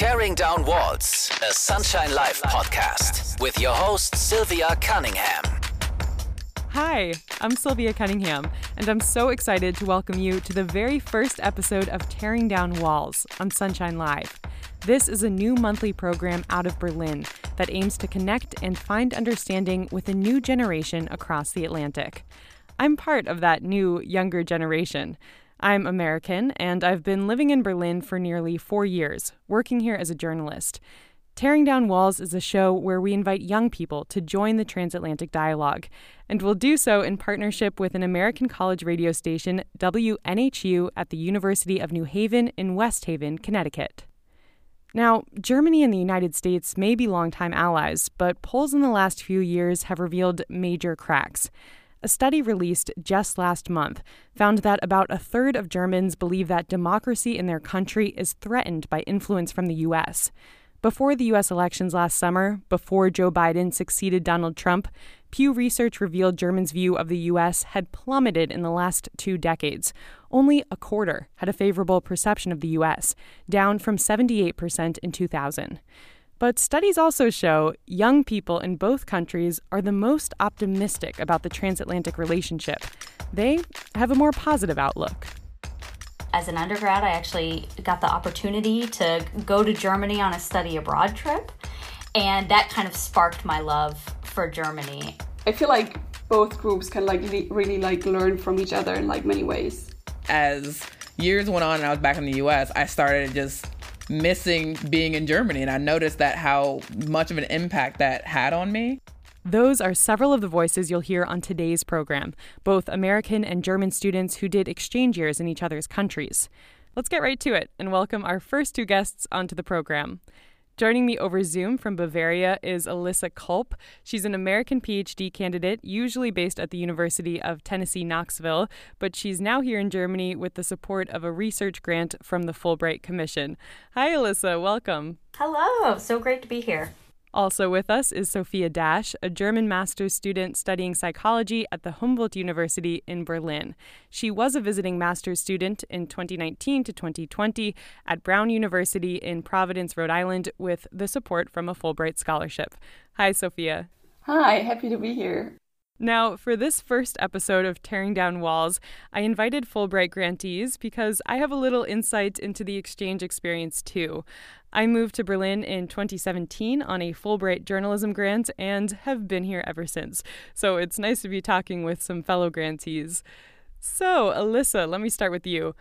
Tearing Down Walls, a Sunshine Live podcast with your host, Sylvia Cunningham. Hi, I'm Sylvia Cunningham, and I'm so excited to welcome you to the very first episode of Tearing Down Walls on Sunshine Live. This is a new monthly program out of Berlin that aims to connect and find understanding with a new generation across the Atlantic. I'm part of that new, younger generation. I'm American, and I've been living in Berlin for nearly four years, working here as a journalist. Tearing Down Walls is a show where we invite young people to join the transatlantic dialogue, and we'll do so in partnership with an American college radio station, WNHU, at the University of New Haven in West Haven, Connecticut. Now, Germany and the United States may be longtime allies, but polls in the last few years have revealed major cracks. A study released just last month found that about a third of Germans believe that democracy in their country is threatened by influence from the U.S. Before the U.S. elections last summer, before Joe Biden succeeded Donald Trump, Pew Research revealed Germans' view of the U.S. had plummeted in the last two decades. Only a quarter had a favorable perception of the U.S., down from 78% in 2000. But studies also show young people in both countries are the most optimistic about the transatlantic relationship. They have a more positive outlook. As an undergrad, I actually got the opportunity to go to Germany on a study abroad trip, and that kind of sparked my love for Germany. I feel like both groups can like really like learn from each other in like many ways. As years went on and I was back in the US, I started just missing being in Germany. And I noticed that how much of an impact that had on me. Those are several of the voices you'll hear on today's program, both American and German students who did exchange years in each other's countries. Let's get right to it and welcome our first two guests onto the program. Joining me over Zoom from Bavaria is Alyssa Culp. She's an American PhD candidate, usually based at the University of Tennessee, Knoxville, but she's now here in Germany with the support of a research grant from the Fulbright Commission. Hi, Alyssa. Welcome. Hello. So great to be here. Also with us is Sophia Dasch, a German master's student studying psychology at the Humboldt University in Berlin. She was a visiting master's student in 2019 to 2020 at Brown University in Providence, Rhode Island, with the support from a Fulbright scholarship. Hi, Sophia. Hi, happy to be here. Now, for this first episode of Tearing Down Walls, I invited Fulbright grantees because I have a little insight into the exchange experience too. I moved to Berlin in 2017 on a Fulbright journalism grant and have been here ever since. So it's nice to be talking with some fellow grantees. So, Alyssa, let me start with you.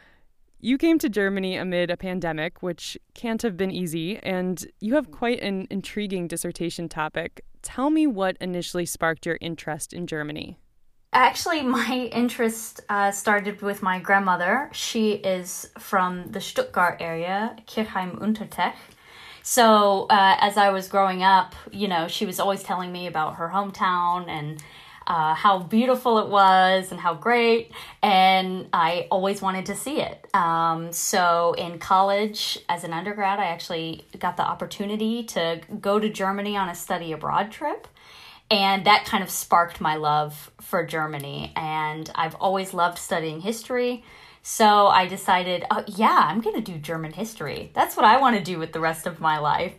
You came to Germany amid a pandemic, which can't have been easy, and you have quite an intriguing dissertation topic. Tell me what initially sparked your interest in Germany. Actually, my interest uh, started with my grandmother. She is from the Stuttgart area, Kirchheim unter Teck. So, uh, as I was growing up, you know, she was always telling me about her hometown and uh, how beautiful it was and how great, and I always wanted to see it. Um, so in college, as an undergrad, I actually got the opportunity to go to Germany on a study abroad trip. And that kind of sparked my love for Germany. And I've always loved studying history. So I decided, oh, yeah, I'm going to do German history. That's what I want to do with the rest of my life.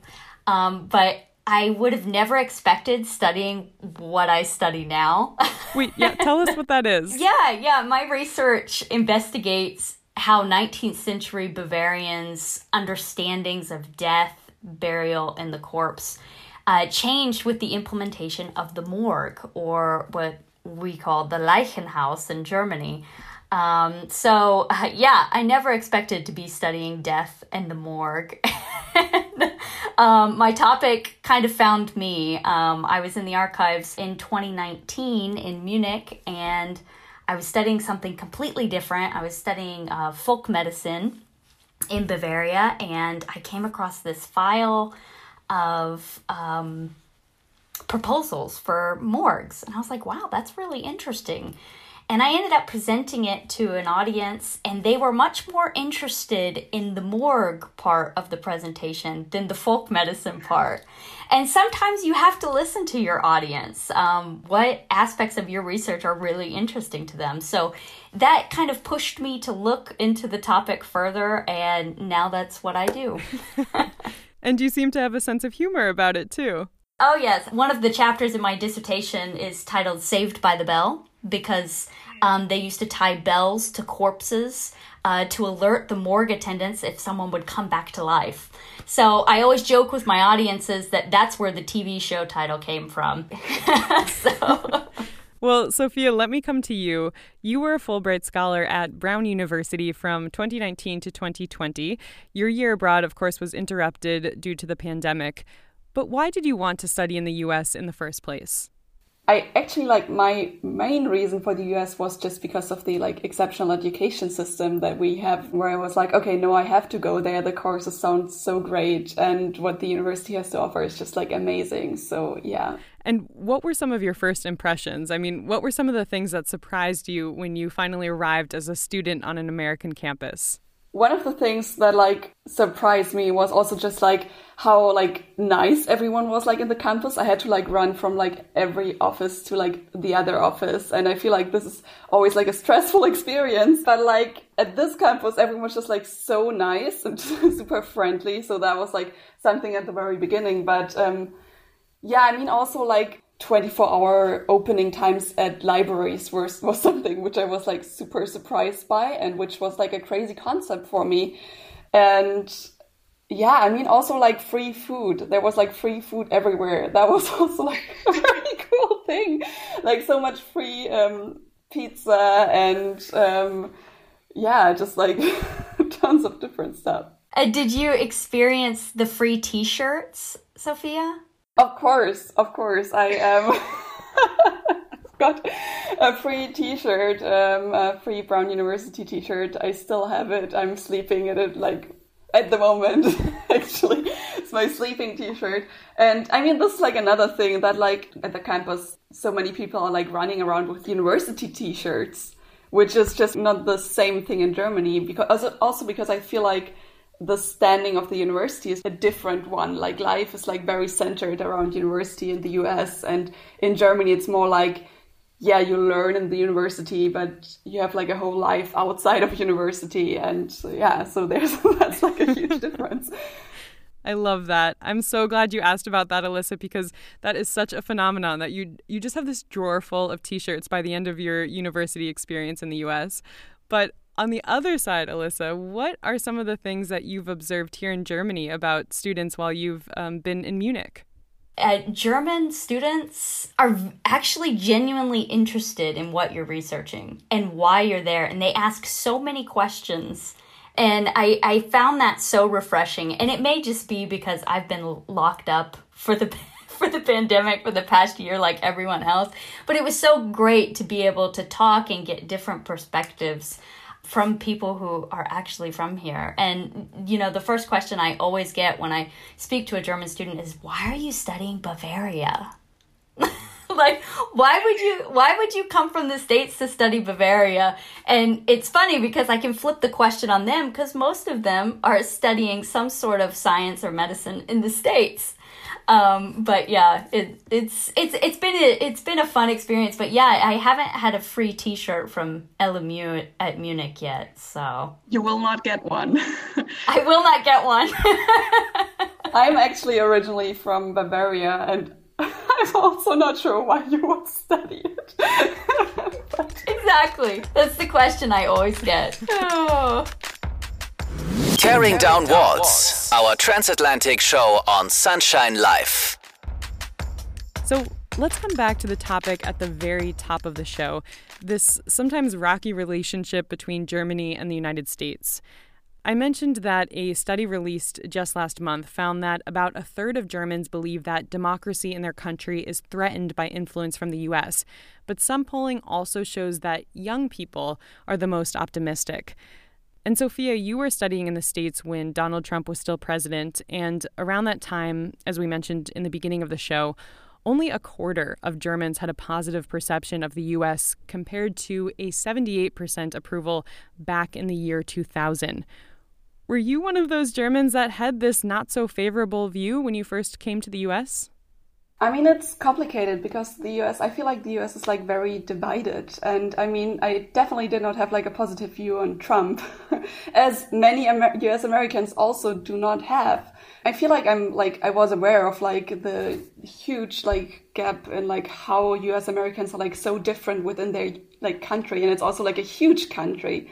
Um, but I would have never expected studying what I study now. Wait, yeah, tell us what that is. yeah, yeah. My research investigates how 19th century Bavarians' understandings of death, burial, and the corpse uh, changed with the implementation of the morgue, or what we call the Leichenhaus in Germany. Um, so, uh, yeah, I never expected to be studying death and the morgue. um, my topic kind of found me. Um, I was in the archives in 2019 in Munich and I was studying something completely different. I was studying uh, folk medicine in Bavaria and I came across this file of um, proposals for morgues. And I was like, wow, that's really interesting. And I ended up presenting it to an audience, and they were much more interested in the morgue part of the presentation than the folk medicine part. And sometimes you have to listen to your audience. Um, what aspects of your research are really interesting to them? So that kind of pushed me to look into the topic further, and now that's what I do. And you seem to have a sense of humor about it too. Oh, yes. One of the chapters in my dissertation is titled Saved by the Bell because um, they used to tie bells to corpses uh, to alert the morgue attendants if someone would come back to life. So I always joke with my audiences that that's where the TV show title came from. so. Well, Sophia, let me come to you. You were a Fulbright scholar at Brown University from 2019 to 2020. Your year abroad, of course, was interrupted due to the pandemic. But why did you want to study in the US in the first place? I actually like my main reason for the US was just because of the like exceptional education system that we have where I was like, okay, no, I have to go there. The courses sound so great and what the university has to offer is just like amazing. So, yeah. And what were some of your first impressions? I mean, what were some of the things that surprised you when you finally arrived as a student on an American campus? One of the things that like surprised me was also just like how like nice everyone was like in the campus. I had to like run from like every office to like the other office and i feel like this is always like a stressful experience. But like at this campus everyone was just like so nice and super friendly so that was like something at the very beginning. But um yeah i mean also like 24 hour opening times at libraries was, was something which I was like super surprised by and which was like a crazy concept for me. And yeah, I mean, also like free food. There was like free food everywhere. That was also like a very cool thing. Like so much free um, pizza and um, yeah, just like tons of different stuff. Uh, did you experience the free t shirts, Sophia? Of course, of course. I um, got a free T-shirt, um, a free Brown University T-shirt. I still have it. I'm sleeping in it like at the moment. Actually, it's my sleeping T-shirt. And I mean, this is like another thing that like at the campus, so many people are like running around with university T-shirts, which is just not the same thing in Germany. Because also because I feel like the standing of the university is a different one. Like life is like very centered around university in the US and in Germany it's more like yeah, you learn in the university, but you have like a whole life outside of university and yeah, so there's that's like a huge difference. I love that. I'm so glad you asked about that, Alyssa, because that is such a phenomenon that you you just have this drawer full of t-shirts by the end of your university experience in the US. But on the other side, Alyssa, what are some of the things that you've observed here in Germany about students while you've um, been in Munich? Uh, German students are actually genuinely interested in what you're researching and why you're there, and they ask so many questions. And I, I found that so refreshing. And it may just be because I've been locked up for the for the pandemic for the past year like everyone else. But it was so great to be able to talk and get different perspectives from people who are actually from here. And, you know, the first question I always get when I speak to a German student is, why are you studying Bavaria? like why would you why would you come from the states to study bavaria and it's funny because i can flip the question on them because most of them are studying some sort of science or medicine in the states um, but yeah, it, it's it's it's been a, it's been a fun experience. But yeah, I haven't had a free T-shirt from LMU at Munich yet, so you will not get one. I will not get one. I'm actually originally from Bavaria, and I'm also not sure why you would study it. Exactly, that's the question I always get. Oh. Tearing Down Walls, our transatlantic show on Sunshine Live. So let's come back to the topic at the very top of the show this sometimes rocky relationship between Germany and the United States. I mentioned that a study released just last month found that about a third of Germans believe that democracy in their country is threatened by influence from the US. But some polling also shows that young people are the most optimistic. And Sophia, you were studying in the States when Donald Trump was still president. And around that time, as we mentioned in the beginning of the show, only a quarter of Germans had a positive perception of the U.S. compared to a 78% approval back in the year 2000. Were you one of those Germans that had this not so favorable view when you first came to the U.S.? I mean, it's complicated because the US, I feel like the US is like very divided. And I mean, I definitely did not have like a positive view on Trump, as many Amer- US Americans also do not have. I feel like I'm like, I was aware of like the huge like gap in like how US Americans are like so different within their like country. And it's also like a huge country.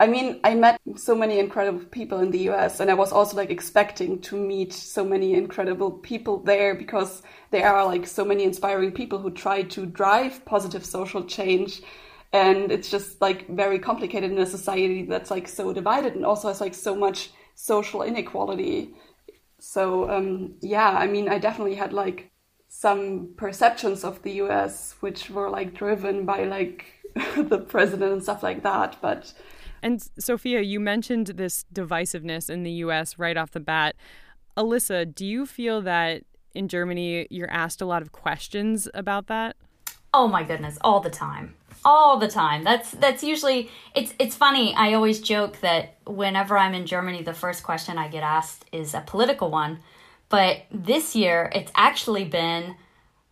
I mean, I met so many incredible people in the US, and I was also like expecting to meet so many incredible people there because there are like so many inspiring people who try to drive positive social change. And it's just like very complicated in a society that's like so divided and also has like so much social inequality. So, um, yeah, I mean, I definitely had like some perceptions of the US which were like driven by like the president and stuff like that. But and Sophia, you mentioned this divisiveness in the US right off the bat. Alyssa, do you feel that in Germany you're asked a lot of questions about that? Oh my goodness, all the time. All the time. That's that's usually it's it's funny. I always joke that whenever I'm in Germany the first question I get asked is a political one. But this year it's actually been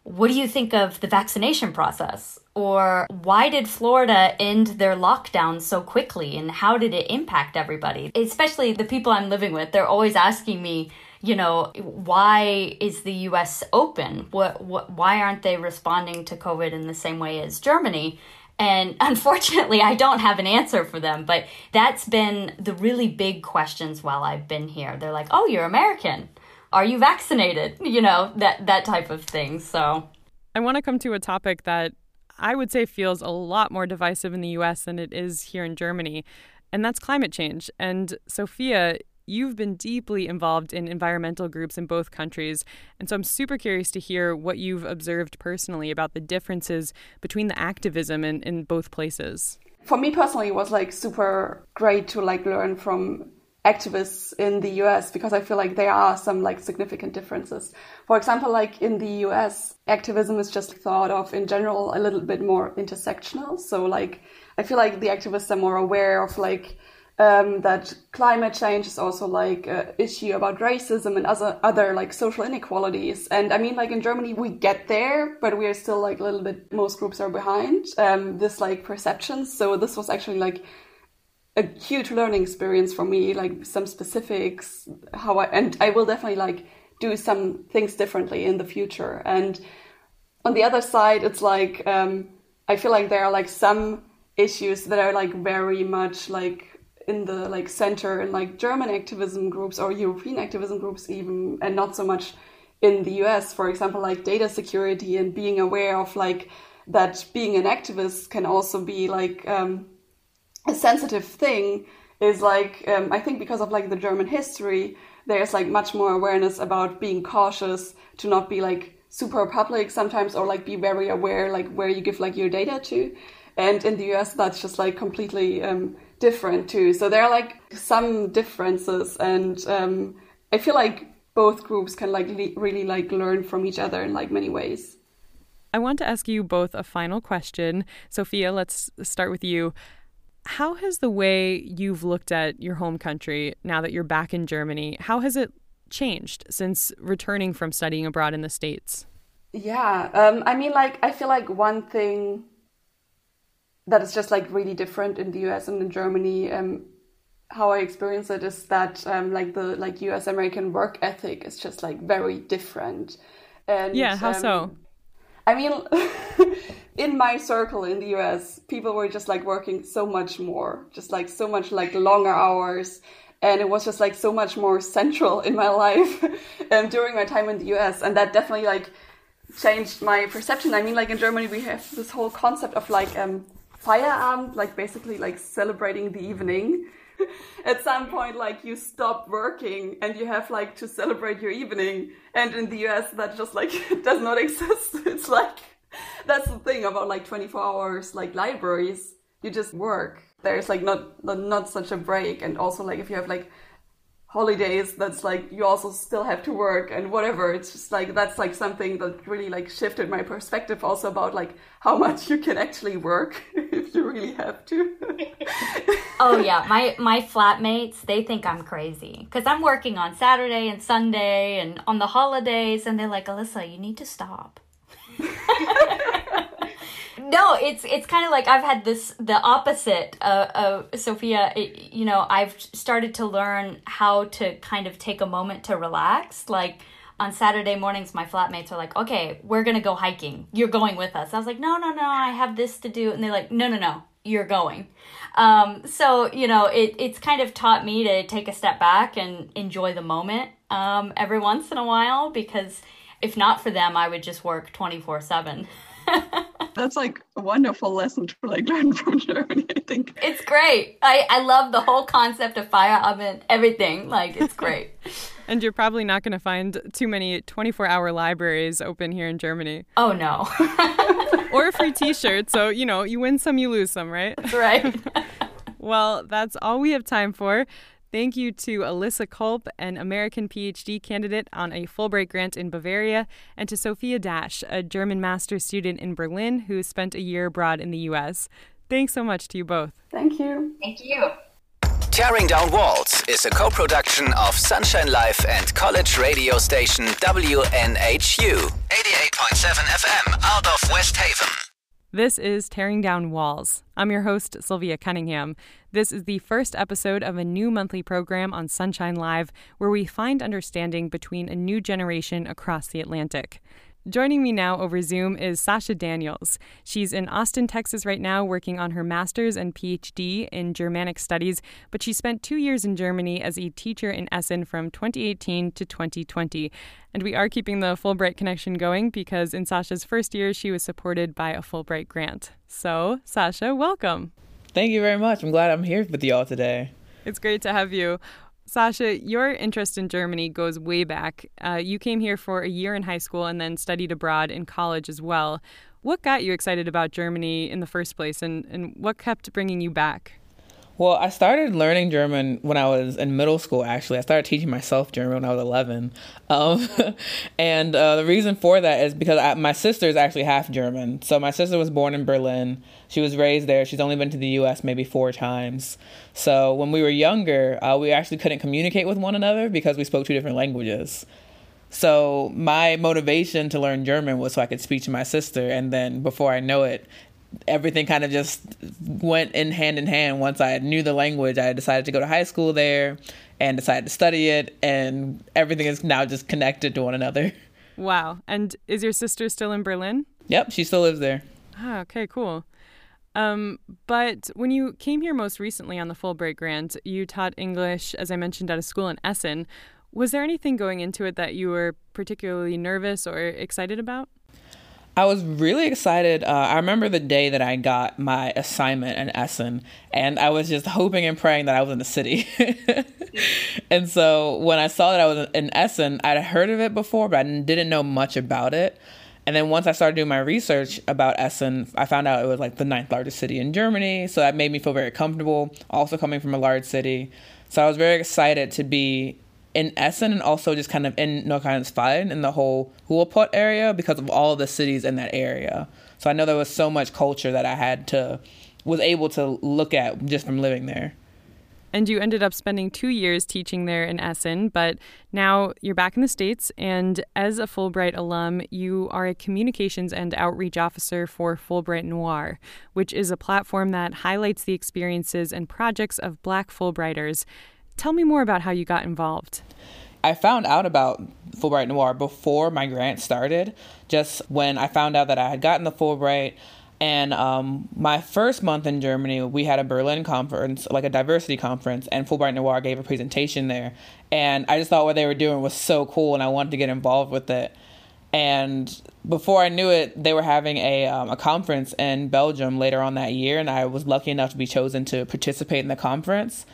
what do you think of the vaccination process? Or why did Florida end their lockdown so quickly and how did it impact everybody? Especially the people I'm living with, they're always asking me, you know, why is the US open? What, what why aren't they responding to COVID in the same way as Germany? And unfortunately, I don't have an answer for them, but that's been the really big questions while I've been here. They're like, "Oh, you're American are you vaccinated? You know, that that type of thing. So I want to come to a topic that I would say feels a lot more divisive in the US than it is here in Germany, and that's climate change. And Sophia, you've been deeply involved in environmental groups in both countries. And so I'm super curious to hear what you've observed personally about the differences between the activism in, in both places. For me personally, it was like super great to like learn from activists in the US because I feel like there are some like significant differences. For example, like in the US, activism is just thought of in general a little bit more intersectional. So like I feel like the activists are more aware of like um, that climate change is also like an issue about racism and other other like social inequalities. And I mean, like in Germany, we get there, but we are still like a little bit. Most groups are behind um, this like perception. So this was actually like a huge learning experience for me, like some specifics, how I, and I will definitely like do some things differently in the future. And on the other side, it's like, um, I feel like there are like some issues that are like very much like in the like center in like German activism groups or European activism groups even, and not so much in the US, for example, like data security and being aware of like that being an activist can also be like, um, a sensitive thing is like um, I think because of like the German history, there's like much more awareness about being cautious to not be like super public sometimes or like be very aware like where you give like your data to. And in the US, that's just like completely um, different too. So there are like some differences, and um, I feel like both groups can like le- really like learn from each other in like many ways. I want to ask you both a final question. Sophia, let's start with you. How has the way you've looked at your home country now that you're back in Germany, how has it changed since returning from studying abroad in the States? Yeah, um, I mean, like, I feel like one thing that is just like really different in the US and in Germany, um, how I experience it is that um, like the like US American work ethic is just like very different. And yeah, how so? I mean, in my circle in the US, people were just like working so much more, just like so much like longer hours. And it was just like so much more central in my life um, during my time in the US. And that definitely like changed my perception. I mean, like in Germany, we have this whole concept of like um, Feierabend, like basically like celebrating the evening. At some point, like you stop working and you have like to celebrate your evening. And in the US, that just like does not exist. It's like that's the thing about like 24 hours like libraries. You just work. There's like not not such a break. And also like if you have like holidays that's like you also still have to work and whatever. It's just like that's like something that really like shifted my perspective also about like how much you can actually work if you really have to. Oh yeah. My my flatmates they think i'm crazy. Because i'm working on saturday and sunday and on the holidays and they're like alyssa you need to stop no, it's it's kind of like I've had this the opposite of Sophia. It, you know, I've started to learn how to kind of take a moment to relax. Like on Saturday mornings, my flatmates are like, "Okay, we're gonna go hiking. You're going with us." I was like, "No, no, no, I have this to do," and they're like, "No, no, no, you're going." Um, so you know, it it's kind of taught me to take a step back and enjoy the moment um, every once in a while because if not for them, I would just work twenty four seven. That's like a wonderful lesson to like learn from Germany, I think. It's great. I, I love the whole concept of Feierabend, everything. Like it's great. and you're probably not going to find too many 24 hour libraries open here in Germany. Oh no. or a free t shirt. So, you know, you win some, you lose some, right? Right. well, that's all we have time for. Thank you to Alyssa Culp, an American PhD candidate on a Fulbright grant in Bavaria, and to Sophia Dasch, a German master's student in Berlin who spent a year abroad in the US. Thanks so much to you both. Thank you. Thank you. Tearing Down Walls is a co production of Sunshine Live and college radio station WNHU 88.7 FM out of West Haven. This is Tearing Down Walls. I'm your host, Sylvia Cunningham. This is the first episode of a new monthly program on Sunshine Live where we find understanding between a new generation across the Atlantic. Joining me now over Zoom is Sascha Daniels. She's in Austin, Texas right now, working on her master's and PhD in Germanic studies, but she spent two years in Germany as a teacher in Essen from 2018 to 2020. And we are keeping the Fulbright connection going because in Sascha's first year, she was supported by a Fulbright grant. So, Sascha, welcome. Thank you very much. I'm glad I'm here with y'all today. It's great to have you. Sascha, your interest in Germany goes way back. Uh, you came here for a year in high school and then studied abroad in college as well. What got you excited about Germany in the first place, and, and what kept bringing you back? Well, I started learning German when I was in middle school, actually. I started teaching myself German when I was 11. Um, and uh, the reason for that is because I, my sister is actually half German. So my sister was born in Berlin. She was raised there. She's only been to the US maybe four times. So when we were younger, uh, we actually couldn't communicate with one another because we spoke two different languages. So my motivation to learn German was so I could speak to my sister. And then before I know it, everything kind of just went in hand in hand. Once I knew the language, I decided to go to high school there and decided to study it, and everything is now just connected to one another. Wow. And is your sister still in Berlin? Yep, she still lives there. Ah, okay, cool. Um, but when you came here most recently on the Fulbright grant, you taught English, as I mentioned, at a school in Essen. Was there anything going into it that you were particularly nervous or excited about? I was really excited. Uh, I remember the day that I got my assignment in Essen, and I was just hoping and praying that I was in the city. and so when I saw that I was in Essen, I'd heard of it before, but I didn't know much about it. And then once I started doing my research about Essen, I found out it was like the ninth largest city in Germany. So that made me feel very comfortable, also coming from a large city. So I was very excited to be in Essen and also just kind of in Nordrhein-Westfalen in the whole Ruhrpott area because of all the cities in that area. So I know there was so much culture that I had to was able to look at just from living there. And you ended up spending two years teaching there in Essen, but now you're back in the States. And as a Fulbright alum, you are a communications and outreach officer for Fulbright Noir, which is a platform that highlights the experiences and projects of Black Fulbrighters Tell me more about how you got involved. I found out about Fulbright Noir before my grant started, just when I found out that I had gotten the Fulbright. And um, my first month in Germany, we had a Berlin conference, like a diversity conference, and Fulbright Noir gave a presentation there. And I just thought what they were doing was so cool, and I wanted to get involved with it. And before I knew it, they were having a, um, a conference in Belgium later on that year, and I was lucky enough to be chosen to participate in the conference.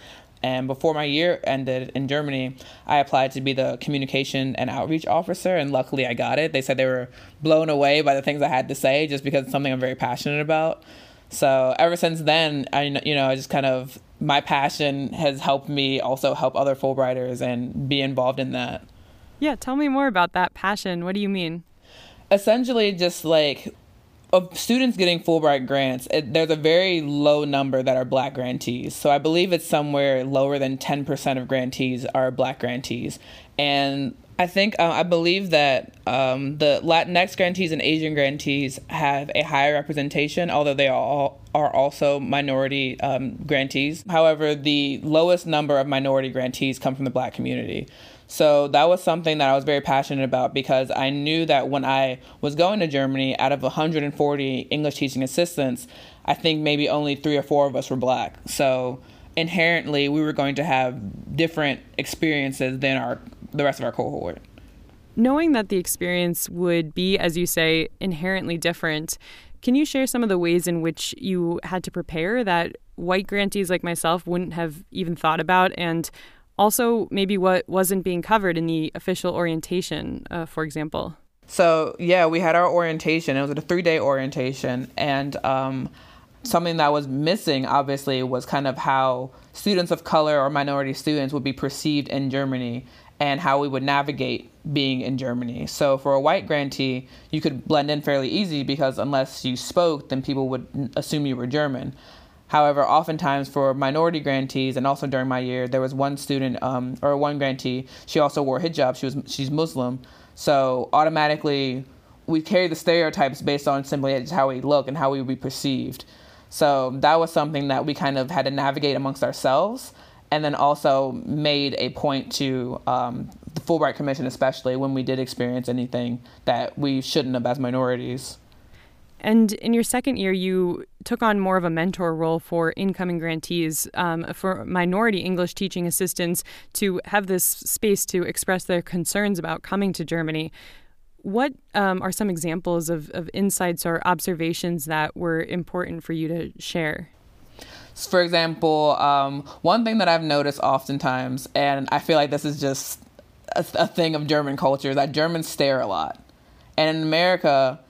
And before my year ended in Germany, I applied to be the communication and outreach officer, and luckily I got it. They said they were blown away by the things I had to say just because it's something I'm very passionate about. So ever since then, I you know I just kind of my passion has helped me also help other Fulbrighters and be involved in that. Yeah, tell me more about that passion. What do you mean? Essentially, just like of students getting Fulbright grants, it, there's a very low number that are black grantees. So I believe it's somewhere lower than 10% of grantees are black grantees. And I think uh, I believe that um, the Latinx grantees and Asian grantees have a higher representation, although they all are also minority um, grantees. However, the lowest number of minority grantees come from the Black community. So that was something that I was very passionate about because I knew that when I was going to Germany, out of 140 English teaching assistants, I think maybe only three or four of us were black. So inherently, we were going to have different experiences than our the rest of our cohort. Knowing that the experience would be, as you say, inherently different, can you share some of the ways in which you had to prepare that white grantees like myself wouldn't have even thought about? And also, maybe what wasn't being covered in the official orientation, uh, for example? So, yeah, we had our orientation. It was a three day orientation. And um, something that was missing, obviously, was kind of how students of color or minority students would be perceived in Germany and how we would navigate being in Germany. So for a white grantee, you could blend in fairly easy because unless you spoke, then people would assume you were German. However, oftentimes for minority grantees, and also during my year, there was one student um, or one grantee. She also wore hijab. She was she's Muslim, so automatically we carry the stereotypes based on simply how we look and how we be perceived. So that was something that we kind of had to navigate amongst ourselves and then also made a point to um, the Fulbright Commission, especially when we did experience anything that we shouldn't have as minorities. And in your second year, you took on more of a mentor role for incoming grantees, um, for minority English teaching assistants to have this space to express their concerns about coming to Germany. What um, are some examples of, of insights or observations that were important for you to share? For example, um, one thing that I've noticed oftentimes, and I feel like this is just a, a thing of German culture, is that Germans stare a lot. And in America,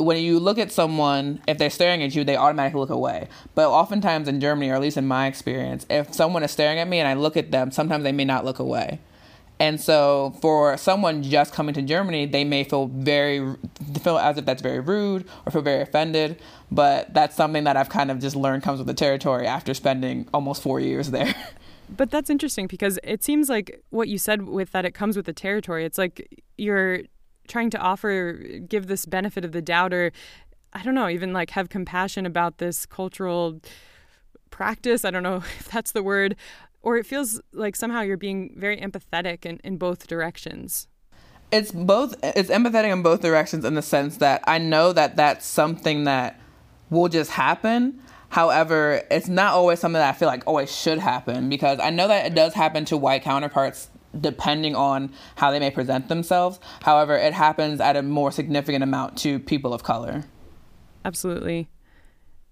when you look at someone, if they're staring at you, they automatically look away. But oftentimes in Germany, or at least in my experience, if someone is staring at me and I look at them, sometimes they may not look away. And so for someone just coming to Germany, they may feel very feel as if that's very rude or feel very offended. But that's something that I've kind of just learned comes with the territory after spending almost four years there. But that's interesting because it seems like what you said with that it comes with the territory. It's like you're trying to offer give this benefit of the doubt or I don't know, even like have compassion about this cultural practice. I don't know if that's the word or it feels like somehow you're being very empathetic in, in both directions it's both it's empathetic in both directions in the sense that i know that that's something that will just happen however it's not always something that i feel like oh, always should happen because i know that it does happen to white counterparts depending on how they may present themselves however it happens at a more significant amount to people of color absolutely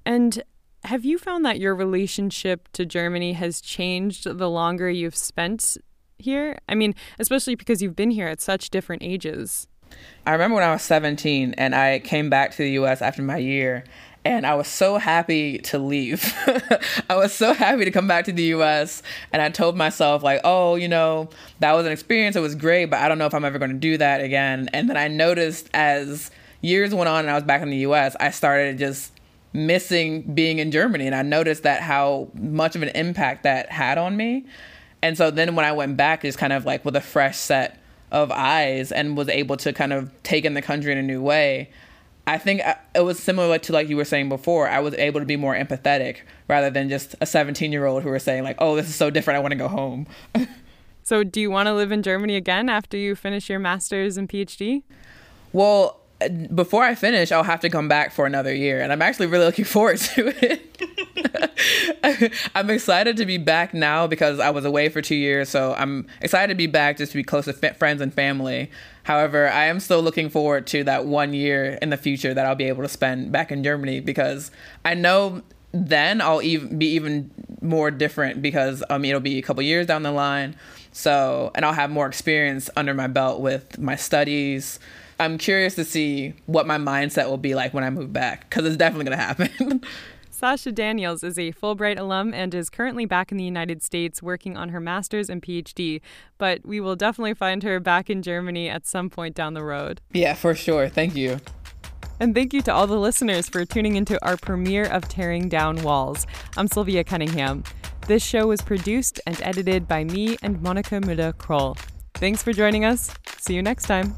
and have you found that your relationship to Germany has changed the longer you've spent here? I mean, especially because you've been here at such different ages. I remember when I was 17 and I came back to the US after my year and I was so happy to leave. I was so happy to come back to the US and I told myself like, "Oh, you know, that was an experience. It was great, but I don't know if I'm ever going to do that again." And then I noticed as years went on and I was back in the US, I started just missing being in Germany. And I noticed that how much of an impact that had on me. And so then when I went back, just kind of like with a fresh set of eyes and was able to kind of take in the country in a new way, I think uh, it was similar to like you were saying before. I was able to be more empathetic rather than just a 17 year old who was saying, like, oh, this is so different. I want to go home. so, do you want to live in Germany again after you finish your master's and PhD? Well, before I finish, I'll have to come back for another year, and I'm actually really looking forward to it. I'm excited to be back now because I was away for two years, so I'm excited to be back just to be close to friends and family. However, I am still looking forward to that one year in the future that I'll be able to spend back in Germany because I know then I'll be even more different because um it'll be a couple years down the line. So, and I'll have more experience under my belt with my studies I'm curious to see what my mindset will be like when I move back because it's definitely going to happen. Sascha Daniels is a Fulbright alum and is currently back in the United States working on her master's and PhD, but we will definitely find her back in Germany at some point down the road. Yeah, for sure. Thank you. And thank you to all the listeners for tuning into our premiere of Tearing Down Walls. I'm Sylvia Cunningham. This show was produced and edited by me and Monica Müller Kroll. Thanks for joining us. See you next time.